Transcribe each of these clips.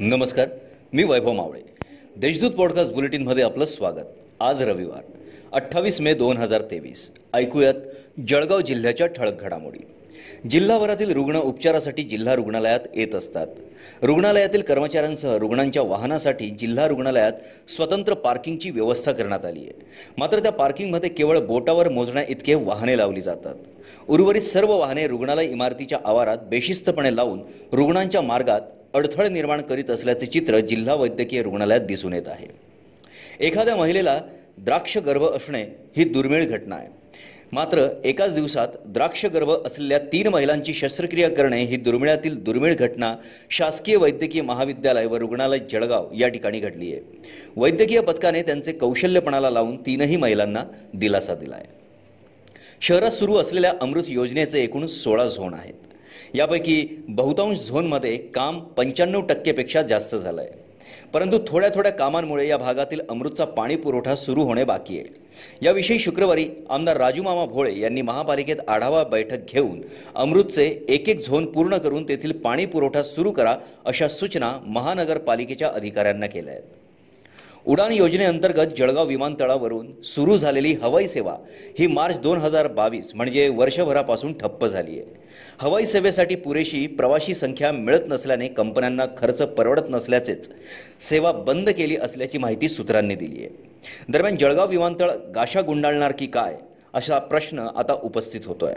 नमस्कार मी वैभव मावळे. देशदूत पॉडकास्ट बुलेटिनमध्ये आपलं स्वागत. आज रविवार अठ्ठावीस मे दोन हजार तेवीस. ऐकूयात जळगाव जिल्ह्याच्या ठळक घडामोडी. जिल्हाभरातील रुग्ण उपचारासाठी जिल्हा रुग्णालयात येत असतात. रुग्णालयातील कर्मचाऱ्यांसह रुग्णांच्या वाहनासाठी जिल्हा रुग्णालयात स्वतंत्र पार्किंगची व्यवस्था करण्यात आली आहे. मात्र त्या पार्किंगमध्ये केवळ बोटावर मोजण्या इतके वाहने लावली जातात. उर्वरित सर्व वाहने रुग्णालय इमारतीच्या आवारात बेशिस्तपणे लावून रुग्णांच्या मार्गात अडथळे निर्माण करीत असल्याचे चित्र जिल्हा वैद्यकीय रुग्णालयात दिसून येत आहे. एखाद्या महिलेला द्राक्ष गर्भ असणे ही दुर्मिळ घटना आहे. मात्र एकाच दिवसात द्राक्ष गर्भ असलेल्या तीन महिलांची शस्त्रक्रिया करणे ही दुर्मिळातील दुर्मिळ घटना शासकीय वैद्यकीय महाविद्यालय व रुग्णालय जळगाव या ठिकाणी घडली आहे. वैद्यकीय पथकाने त्यांचे कौशल्यपणाला लावून तीनही महिलांना दिलासा दिला आहे शहरात सुरू असलेल्या अमृत योजनेचे एकूण सोळा झोन आहेत. यापैकी बहुतांश झोनमध्ये काम पंच्याण्णव टक्केपेक्षा जास्त झालं आहे परंतु थोड्या थोड्या कामांमुळे या भागातील अमृतचा पाणी पुरवठा सुरू होणे बाकी आहे. याविषयी शुक्रवारी आमदार राजूमामा भोळे यांनी महापालिकेत आढावा बैठक घेऊन अमृतचे एक एक झोन पूर्ण करून तेथील पाणी पुरवठा सुरू करा अशा सूचना महानगरपालिकेच्या अधिकाऱ्यांना केल्या आहेत. उडान योजनेअंतर्गत जळगाव विमानतळावरून सुरू झालेली हवाई सेवा ही मार्च दोन हजार बावीस म्हणजे वर्षभरापासून ठप्प झाली आहे हवाई सेवेसाठी पुरेशी प्रवाशी संख्या मिळत नसल्याने कंपन्यांना खर्च परवडत नसल्याचेच सेवा बंद केली असल्याची माहिती सूत्रांनी दिली आहे दरम्यान जळगाव विमानतळ गाशा गुंडाळणार की काय असा प्रश्न आता उपस्थित होतोय.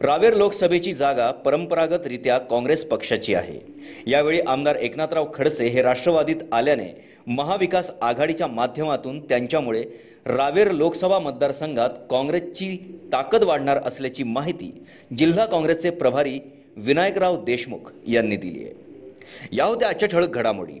रावेर लोकसभेची जागा परंपरागतरित्या काँग्रेस पक्षाची आहे. यावेळी आमदार एकनाथराव खडसे हे राष्ट्रवादीत आल्याने महाविकास आघाडीच्या माध्यमातून त्यांच्यामुळे रावेर लोकसभा मतदारसंघात काँग्रेसची ताकद वाढणार असल्याची माहिती जिल्हा काँग्रेसचे प्रभारी विनायकराव देशमुख यांनी दिली आहे. या होत्या आजच्या ठळक घडामोडी.